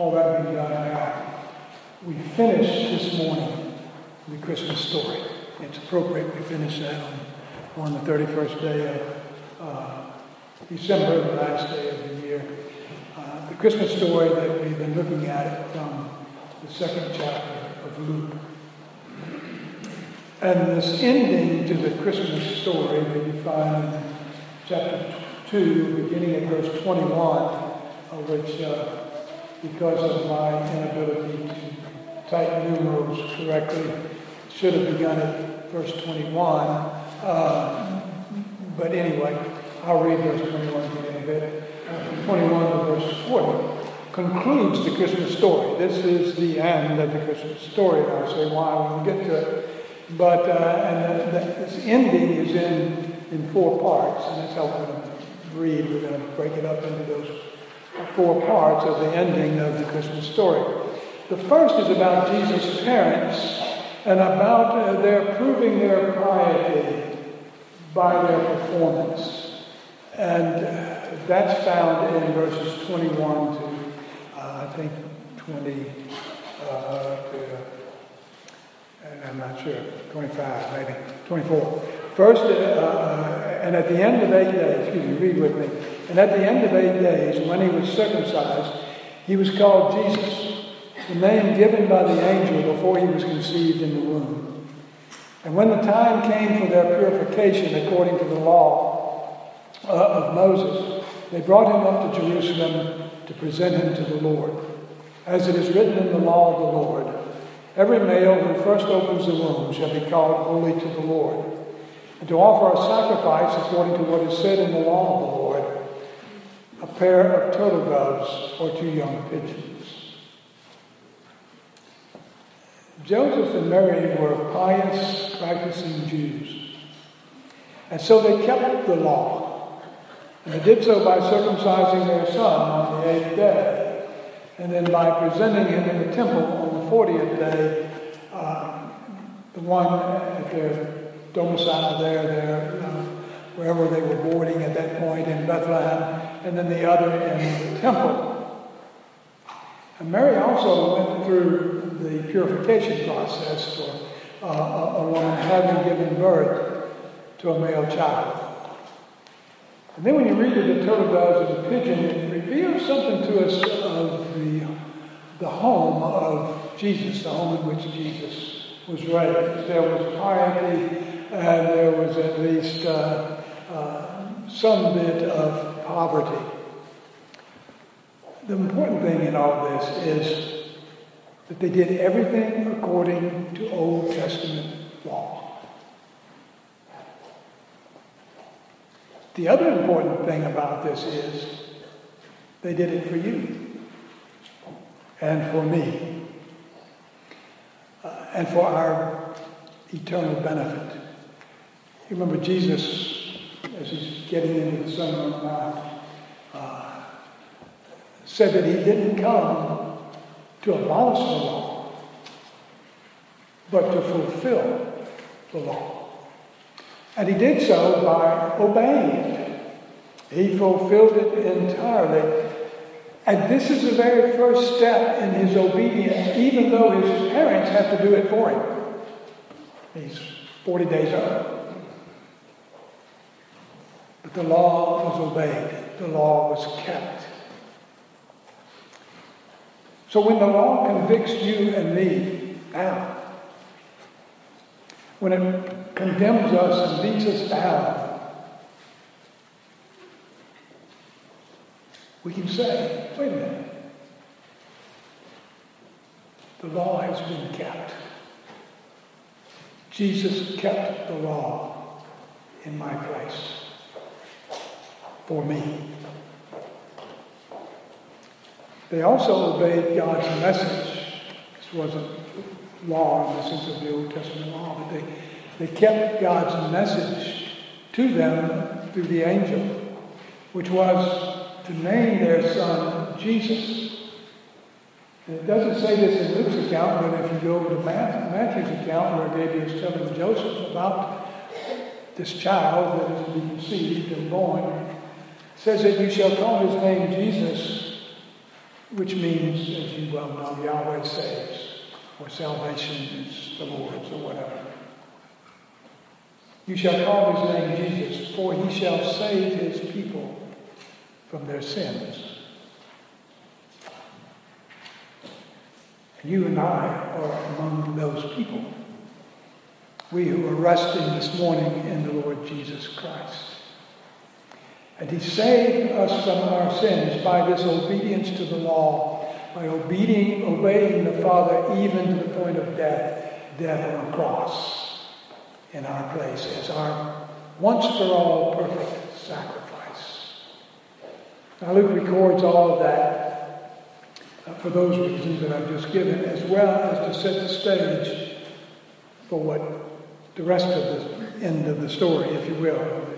all that done now, we finished this morning the Christmas story. It's appropriate we finish that on, on the 31st day of uh, December, the last day of the year. Uh, the Christmas story that we've been looking at from the second chapter of Luke. And this ending to the Christmas story that you find in chapter 2, beginning at verse 21, of which, uh, because of my inability to type numerals correctly, should have begun at verse 21. Uh, but anyway, I'll read verse 21 again a bit. Uh, from 21 to verse 40 concludes the Christmas story. This is the end of the Christmas story. I'll say why when we get to it. But uh, and this ending is in in four parts, and that's how we're going to read. We're going to break it up into those four parts of the ending of the Christmas story. The first is about Jesus' parents and about uh, their proving their piety by their performance. And uh, that's found in verses 21 to, uh, I think, 20. Uh, I'm not sure, 25, maybe, 24. First, uh, uh, and at the end of eight days, excuse me, read with me. And at the end of eight days, when he was circumcised, he was called Jesus, the name given by the angel before he was conceived in the womb. And when the time came for their purification according to the law uh, of Moses, they brought him up to Jerusalem to present him to the Lord. As it is written in the law of the Lord, every male who first opens the womb shall be called holy to the Lord and to offer a sacrifice according to what is said in the law of the Lord a pair of turtle doves or two young pigeons. Joseph and Mary were pious, practicing Jews. And so they kept the law. And they did so by circumcising their son on the eighth day. And then by presenting him in the temple on the 40th day, uh, the one at their domicile there, there uh, wherever they were boarding at that point in Bethlehem, and then the other in the temple. And Mary also went through the purification process for uh, a woman having given birth to a male child. And then when you read the turtle doves and the pigeon, it reveals something to us of the, the home of Jesus, the home in which Jesus was raised. There was piety and there was at least uh, uh, some bit of poverty. The important thing in all this is that they did everything according to Old Testament law. The other important thing about this is they did it for you and for me uh, and for our eternal benefit. You remember Jesus, as he's getting into the Sermon on the Mount, uh, said that he didn't come to abolish the law, but to fulfill the law. And he did so by obeying it. He fulfilled it entirely. And this is the very first step in his obedience, even though his parents have to do it for him. He's 40 days old. The law was obeyed, the law was kept. So when the law convicts you and me now, when it condemns us and beats us down, we can say, wait a minute. The law has been kept. Jesus kept the law in my place for me. They also obeyed God's message. This wasn't law in the sense of the Old Testament law, but they, they kept God's message to them through the angel, which was to name their son Jesus. And it doesn't say this in Luke's account, but if you go over to Matthew's account where Gabriel is telling Joseph about this child that is to be conceived and born, says that you shall call his name Jesus, which means, as you well know, Yahweh saves, or salvation is the Lord's, or whatever. You shall call his name Jesus, for he shall save his people from their sins. And you and I are among those people. We who are resting this morning in the Lord Jesus Christ. And he saved us from our sins by this obedience to the law, by obeying, obeying the Father even to the point of death, death on a cross in our place as our once for all perfect sacrifice. Now, Luke records all of that uh, for those reasons that I've just given, as well as to set the stage for what the rest of the end of the story, if you will,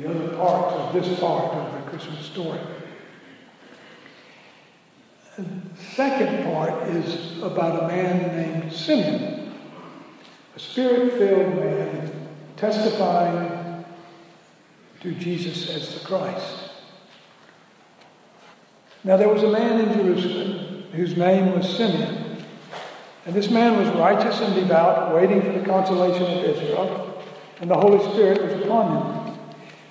the other parts of this part of the Christmas story. The second part is about a man named Simeon, a spirit filled man testifying to Jesus as the Christ. Now, there was a man in Jerusalem whose name was Simeon. And this man was righteous and devout, waiting for the consolation of Israel, and the Holy Spirit was upon him.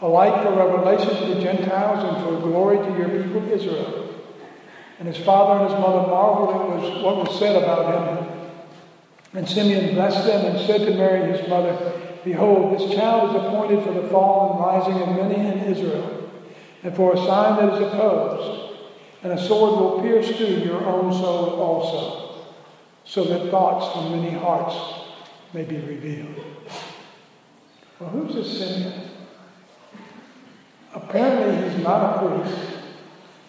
alike for revelation to the Gentiles and for glory to your people Israel. And his father and his mother marveled at what was said about him. And Simeon blessed them and said to Mary his mother, Behold, this child is appointed for the fall and rising of many in Israel, and for a sign that is opposed, and a sword will pierce through your own soul also, so that thoughts from many hearts may be revealed. Well, who's this Simeon? Apparently, he's not a priest.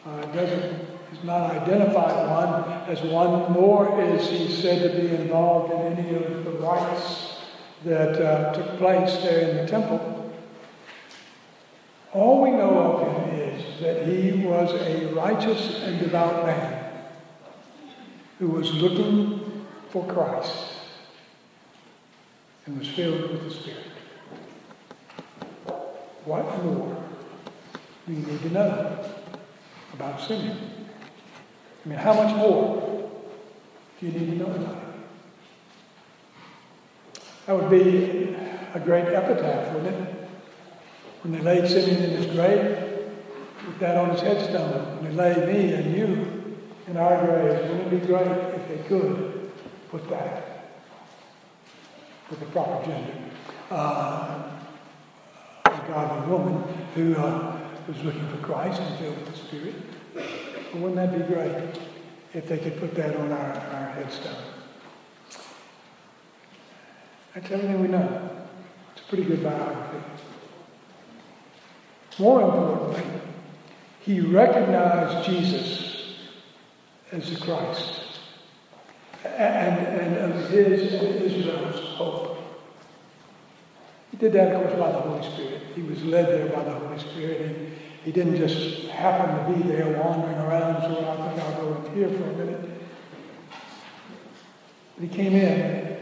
Uh, doesn't he's not identified one as one, nor is he said to be involved in any of the rites that uh, took place there in the temple. All we know of him is that he was a righteous and devout man who was looking for Christ and was filled with the Spirit. What more you need to know about Simeon. I mean, how much more do you need to know about it? That would be a great epitaph, wouldn't it? When they laid Simeon in his grave, put that on his headstone. When they laid me and you in our graves, wouldn't it be great if they could put that with the proper gender? Uh, a godly woman who uh, was looking for Christ and filled with the Spirit. Well, wouldn't that be great if they could put that on our, our headstone? That's everything we know. It's a pretty good biography. More importantly, he recognized Jesus as the Christ and, and of his and Israel's hope. He did that, of course, by the Holy Spirit. He was led there by the Holy Spirit. He didn't just happen to be there wandering around, so I think I'll go in here for a minute. But he came in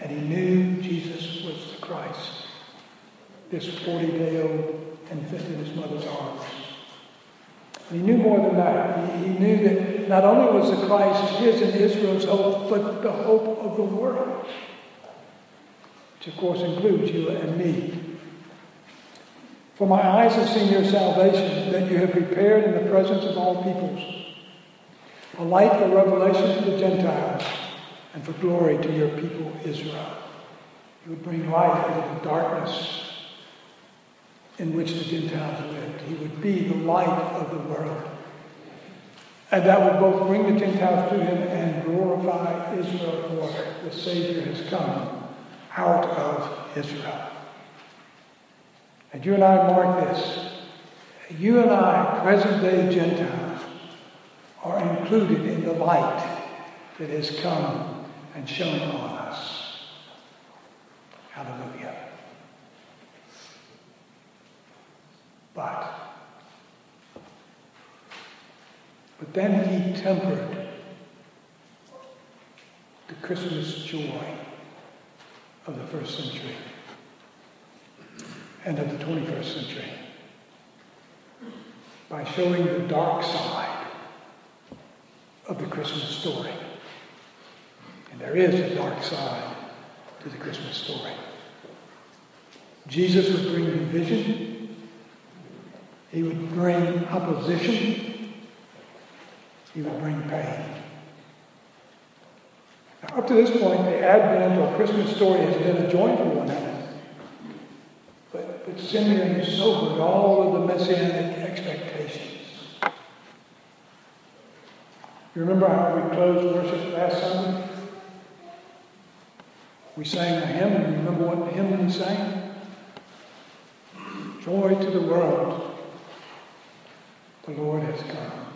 and he knew Jesus was the Christ. This 40 day old infant in his mother's arms. And he knew more than that. He, he knew that not only was the Christ his and Israel's hope, but the hope of the world which of course includes you and me. For my eyes have seen your salvation that you have prepared in the presence of all peoples, a light for revelation to the Gentiles and for glory to your people Israel. You would bring light into the darkness in which the Gentiles lived. He would be the light of the world. And that would both bring the Gentiles to him and glorify Israel for the Savior has come out of Israel. And you and I mark this. You and I, present day Gentiles, are included in the light that has come and shone on us. Hallelujah. But, but then he tempered the Christmas joy of the first century and of the 21st century by showing the dark side of the Christmas story. And there is a dark side to the Christmas story. Jesus would bring division. He would bring opposition. He would bring pain. Now, up to this point, the Advent or Christmas story has been a joyful one, But, Simeon sobered all of the messianic expectations. You remember how we closed worship last Sunday? We sang a hymn. Remember what the hymn we sang? Joy to the world. The Lord has come.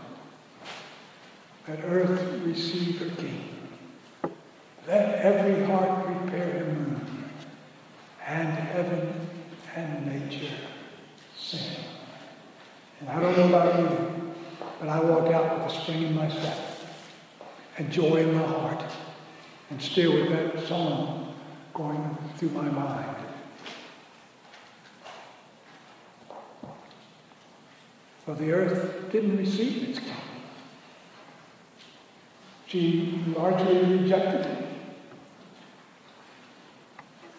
Let earth receive her King. Let every heart prepare him room, and heaven and nature sing. And I don't know about you, but I walk out with a spring in my step and joy in my heart, and still with that song going through my mind. For the earth didn't receive its king. She largely rejected him.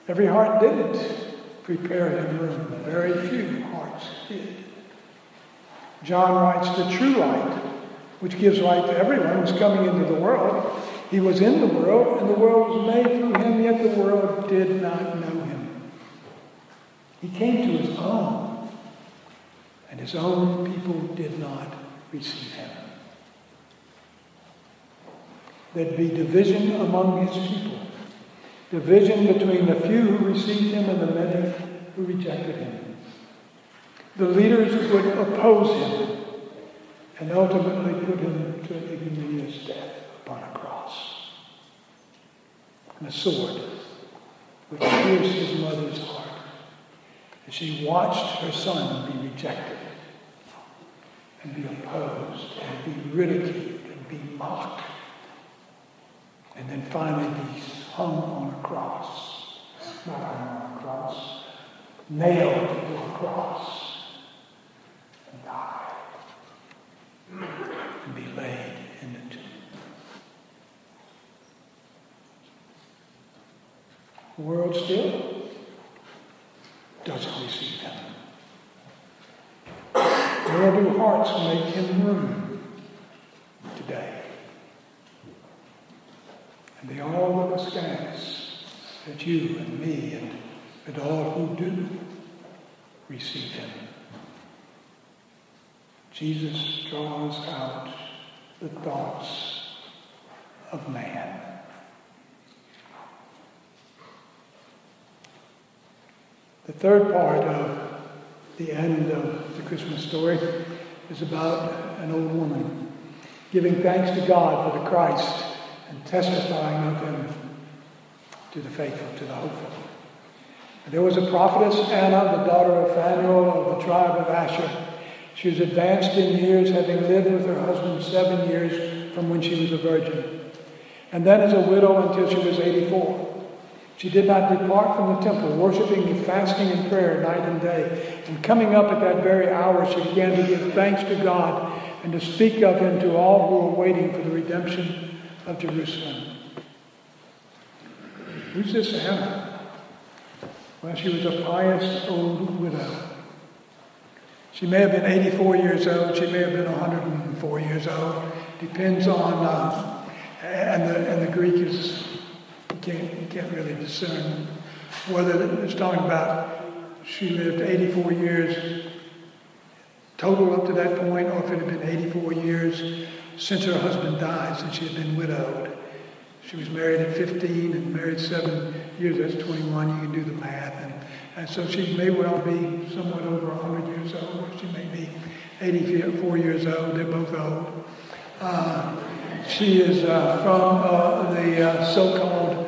Every heart didn't prepare him room. Very few hearts did. John writes, the true light which gives light to everyone who's coming into the world. He was in the world, and the world was made through him, yet the world did not know him. He came to his own, and his own people did not receive him. There'd be division among his people, division between the few who received him and the many who rejected him. The leaders would oppose him and ultimately put him to an ignominious death upon a cross. And a sword which pierced his mother's heart as she watched her son be rejected and be opposed and be ridiculed and be mocked and then finally be hung on a cross. Not hung on a cross, nailed to a cross and died, and be laid in the tomb. The world still doesn't receive him. Nor do hearts make him room today. And they all look askance at you and me and at all who do receive him. Jesus draws out the thoughts of man. The third part of the end of the Christmas story is about an old woman giving thanks to God for the Christ and testifying of him to the faithful, to the hopeful. There was a prophetess, Anna, the daughter of Phanuel of the tribe of Asher. She was advanced in years, having lived with her husband seven years from when she was a virgin, and then as a widow until she was 84. She did not depart from the temple, worshiping and fasting and prayer night and day. And coming up at that very hour, she began to give thanks to God and to speak of him to all who were waiting for the redemption of Jerusalem. Who's this Anna? Well, she was a pious old widow. She may have been 84 years old. She may have been 104 years old. Depends on, uh, and, the, and the Greek is, you can't, you can't really discern whether it's talking about she lived 84 years total up to that point, or if it had been 84 years since her husband died, since she had been widowed. She was married at 15 and married seven years, that's 21. You can do the math. And and so she may well be somewhat over 100 years old, or she may be 84 years old. They're both old. Uh, she is uh, from uh, the uh, so-called,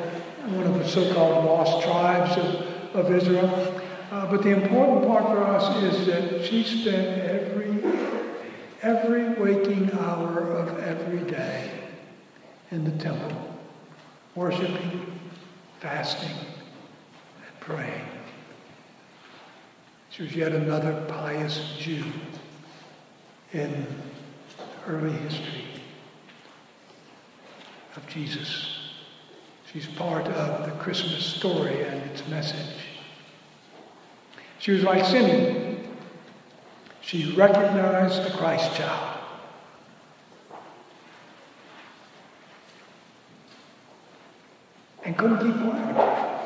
one of the so-called lost tribes of, of Israel. Uh, but the important part for us is that she spent every, every waking hour of every day in the temple, worshiping, fasting, and praying. She was yet another pious Jew in early history of Jesus. She's part of the Christmas story and its message. She was like Simeon. She recognized the Christ child. And couldn't keep quiet.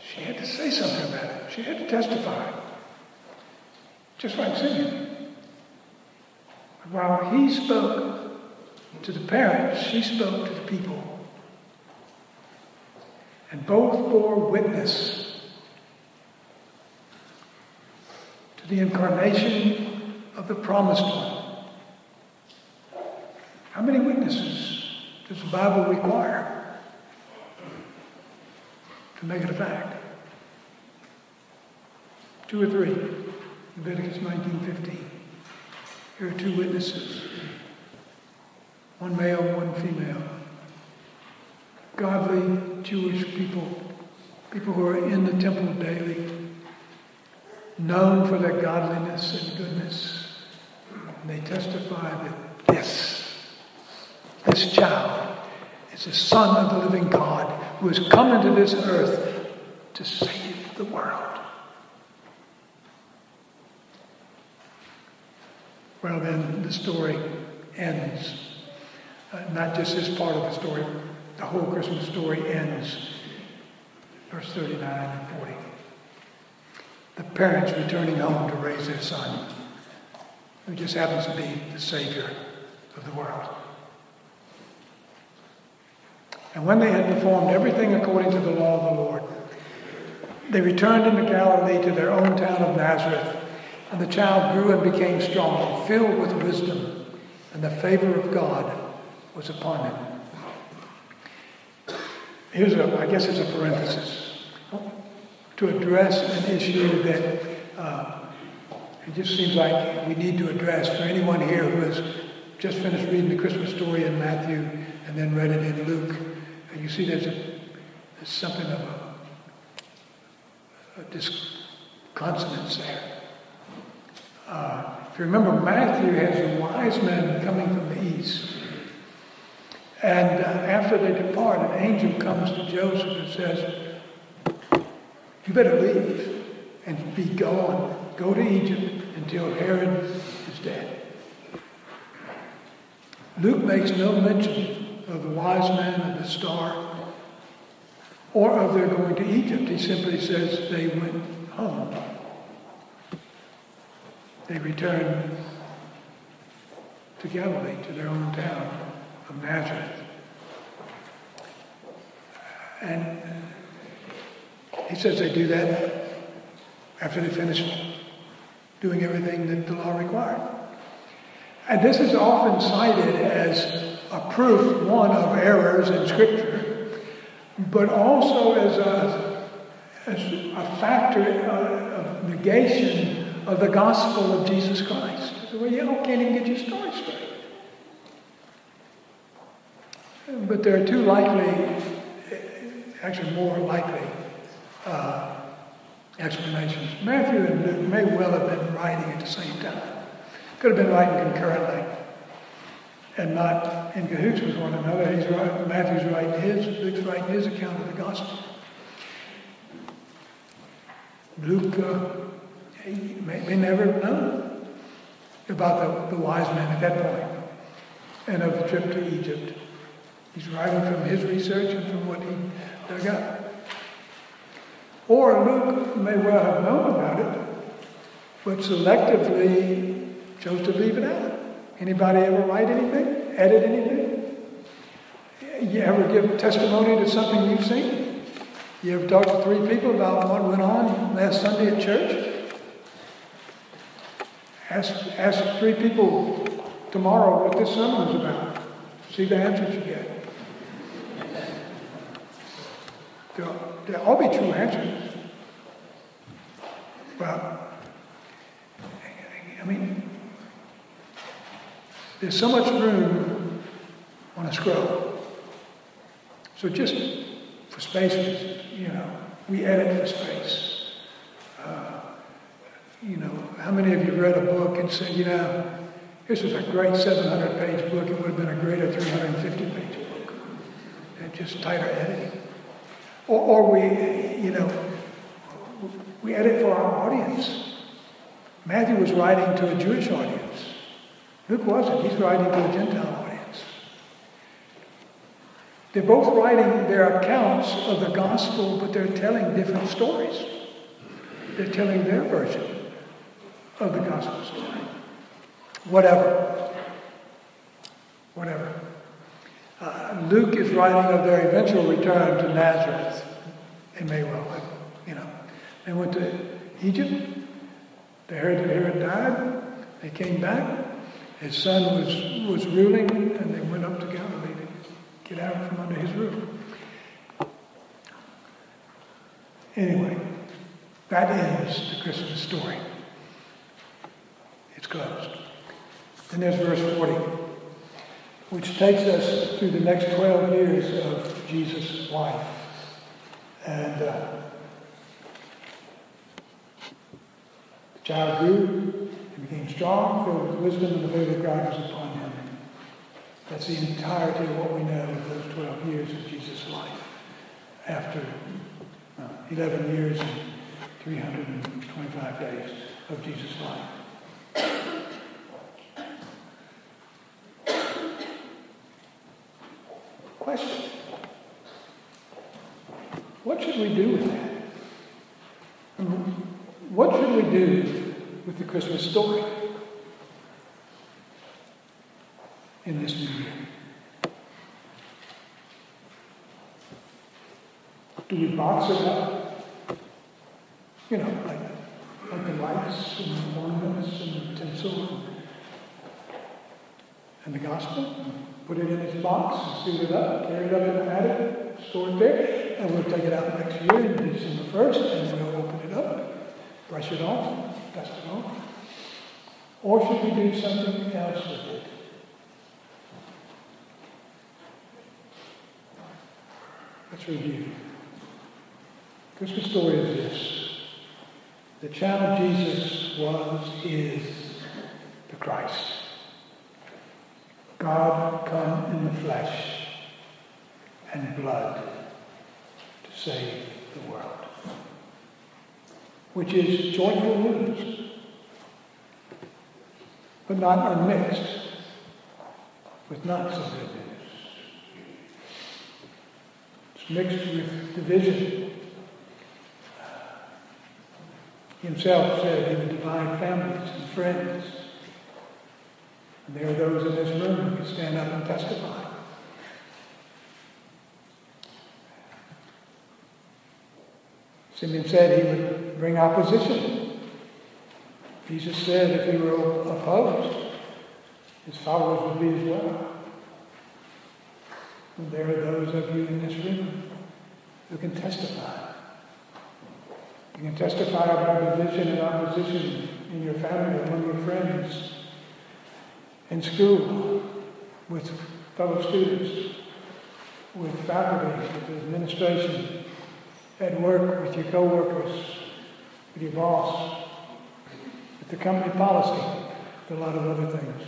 She had to say something about it. She had to testify. Just like Simeon. While he spoke to the parents, she spoke to the people. And both bore witness to the incarnation of the promised one. How many witnesses does the Bible require to make it a fact? Two or three. Leviticus 19:15. Here are two witnesses. One male, one female. Godly Jewish people, people who are in the temple daily, known for their godliness and goodness. And they testify that this, this child, is the Son of the living God who has come into this earth to save the world. Well, then the story ends. Uh, not just this part of the story, the whole Christmas story ends. Verse 39 and 40. The parents returning home to raise their son, who just happens to be the Savior of the world. And when they had performed everything according to the law of the Lord, they returned into Galilee to their own town of Nazareth. And the child grew and became strong, filled with wisdom, and the favor of God was upon him. Here's a, I guess it's a parenthesis, to address an issue that uh, it just seems like we need to address for anyone here who has just finished reading the Christmas story in Matthew and then read it in Luke. You see there's, a, there's something of a, a disconsonance there. Uh, if you remember, Matthew has the wise men coming from the east. And uh, after they depart, an angel comes to Joseph and says, You better leave and be gone. Go to Egypt until Herod is dead. Luke makes no mention of the wise men and the star or of their going to Egypt. He simply says they went home they returned to Galilee, to their own town of Nazareth. And he says they do that after they finish doing everything that the law required. And this is often cited as a proof, one, of errors in Scripture, but also as a, as a factor of negation of the gospel of Jesus Christ. Well, you can't even get your story straight. But there are two likely, actually more likely, uh, explanations. Matthew and Luke may well have been writing at the same time. Could have been writing concurrently and not in cahoots with one another. He's writing, Matthew's writing his, Luke's writing his account of the gospel. Luke uh, may, may never have known about the, the wise men at that point and of the trip to Egypt. He's writing from his research and from what he dug up. Or Luke may well have known about it, but selectively chose to leave it out. Anybody ever write anything? Edit anything? You ever give testimony to something you've seen? You ever talked to three people about what went on last Sunday at church? Ask, ask three people tomorrow what this sermon is about. See the answers you get. They'll, they'll all be true answers. But, I mean, there's so much room on a scroll. So just for spaces, you know, we edit for space. Uh, you know, how many of you read a book and said, you know, this was a great 700 page book, it would have been a greater 350 page book. And just tighter editing. Or, or we, you know, we edit for our audience. Matthew was writing to a Jewish audience. Luke wasn't. He's writing to a Gentile audience. They're both writing their accounts of the gospel, but they're telling different stories. They're telling their version of the gospel story. Whatever. Whatever. Uh, Luke is writing of their eventual return to Nazareth. They may well have, you know. They went to Egypt. They heard that Herod died. They came back. His son was, was ruling, and they went up to Galilee to get out from under his roof. Anyway, that is the Christmas story. It's closed. Then there's verse 40, which takes us through the next 12 years of Jesus' life. And uh, the child grew and became strong, filled with wisdom, and the favor of God was upon him. That's the entirety of what we know of those 12 years of Jesus' life. After uh, 11 years and 325 days of Jesus' life. Question. What should we do with that? What should we do with the Christmas story in this new year? Do we box it up? You know, like, like the lights and the ornaments and the tinsel and the gospel? Put it in its box, seal it up, carry it up in the attic, store it there, and we'll take it out next year, in December 1st, and we'll open it up, brush it off, off. Or should we do something else with it? Let's review. Christmas story is this. The child Jesus was, is the Christ. God come in the flesh and blood to save the world. Which is joyful news, but not unmixed with not so good news. It's mixed with division. Himself said he would divide families and friends. And there are those in this room who can stand up and testify. Simeon said he would bring opposition. Jesus said if he were opposed, his followers would be as well. And there are those of you in this room who can testify. You can testify about division and opposition in your family, among your friends, in school, with fellow students, with faculty, with administration, at work, with your coworkers, with your boss, with the company policy, with a lot of other things.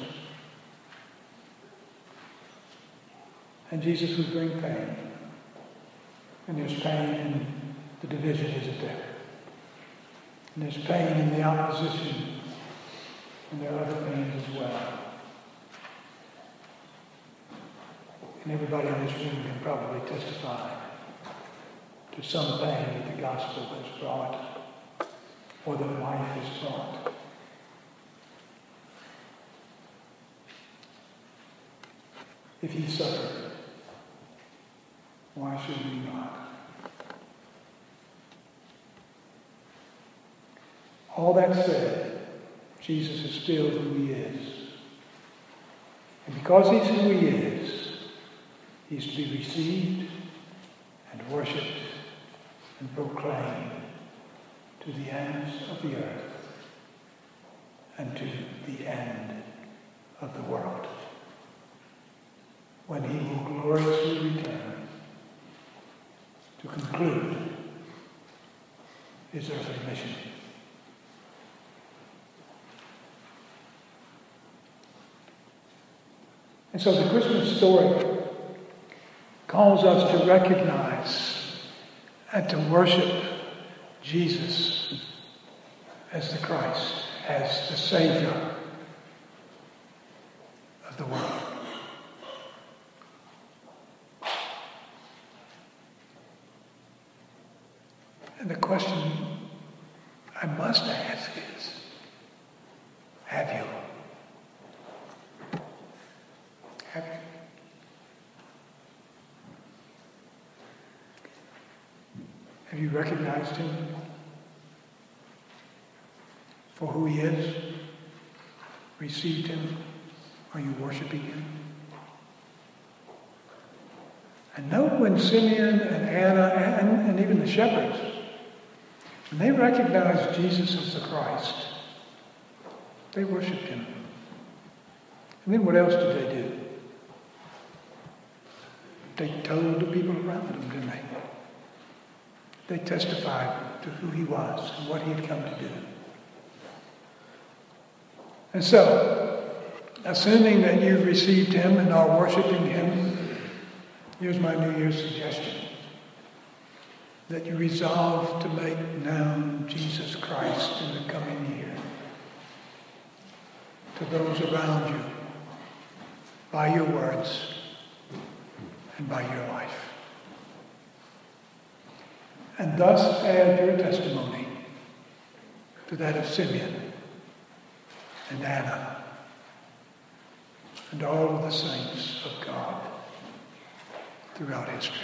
And Jesus would bring pain. And there's pain in the division, isn't there? And there's pain in the opposition. And there are other pains as well. And everybody in this room can probably testify to some pain that the gospel has brought or that life has brought. If he suffered, why should we not? All that said, Jesus is still who he is. And because he's who he is, he's to be received and worshipped and proclaim to the ends of the earth and to the end of the world when he will gloriously return to conclude his earthly mission. And so the Christmas story calls us to recognize and to worship Jesus as the Christ, as the Savior of the world. And the question I must ask is, have you? Have you? Have you recognized him for who he is? Received him? Are you worshiping him? And note when Simeon and Anna and, and even the shepherds, when they recognized Jesus as the Christ, they worshiped him. And then what else did they do? They told the people around them, didn't they? They testified to who he was and what he had come to do. And so, assuming that you've received him and are worshiping him, here's my New Year's suggestion that you resolve to make known Jesus Christ in the coming year to those around you by your words and by your life. And thus add your testimony to that of Simeon and Anna and all of the saints of God throughout history.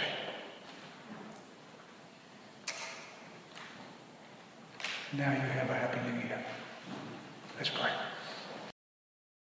Now you have a happy new year. Let's pray.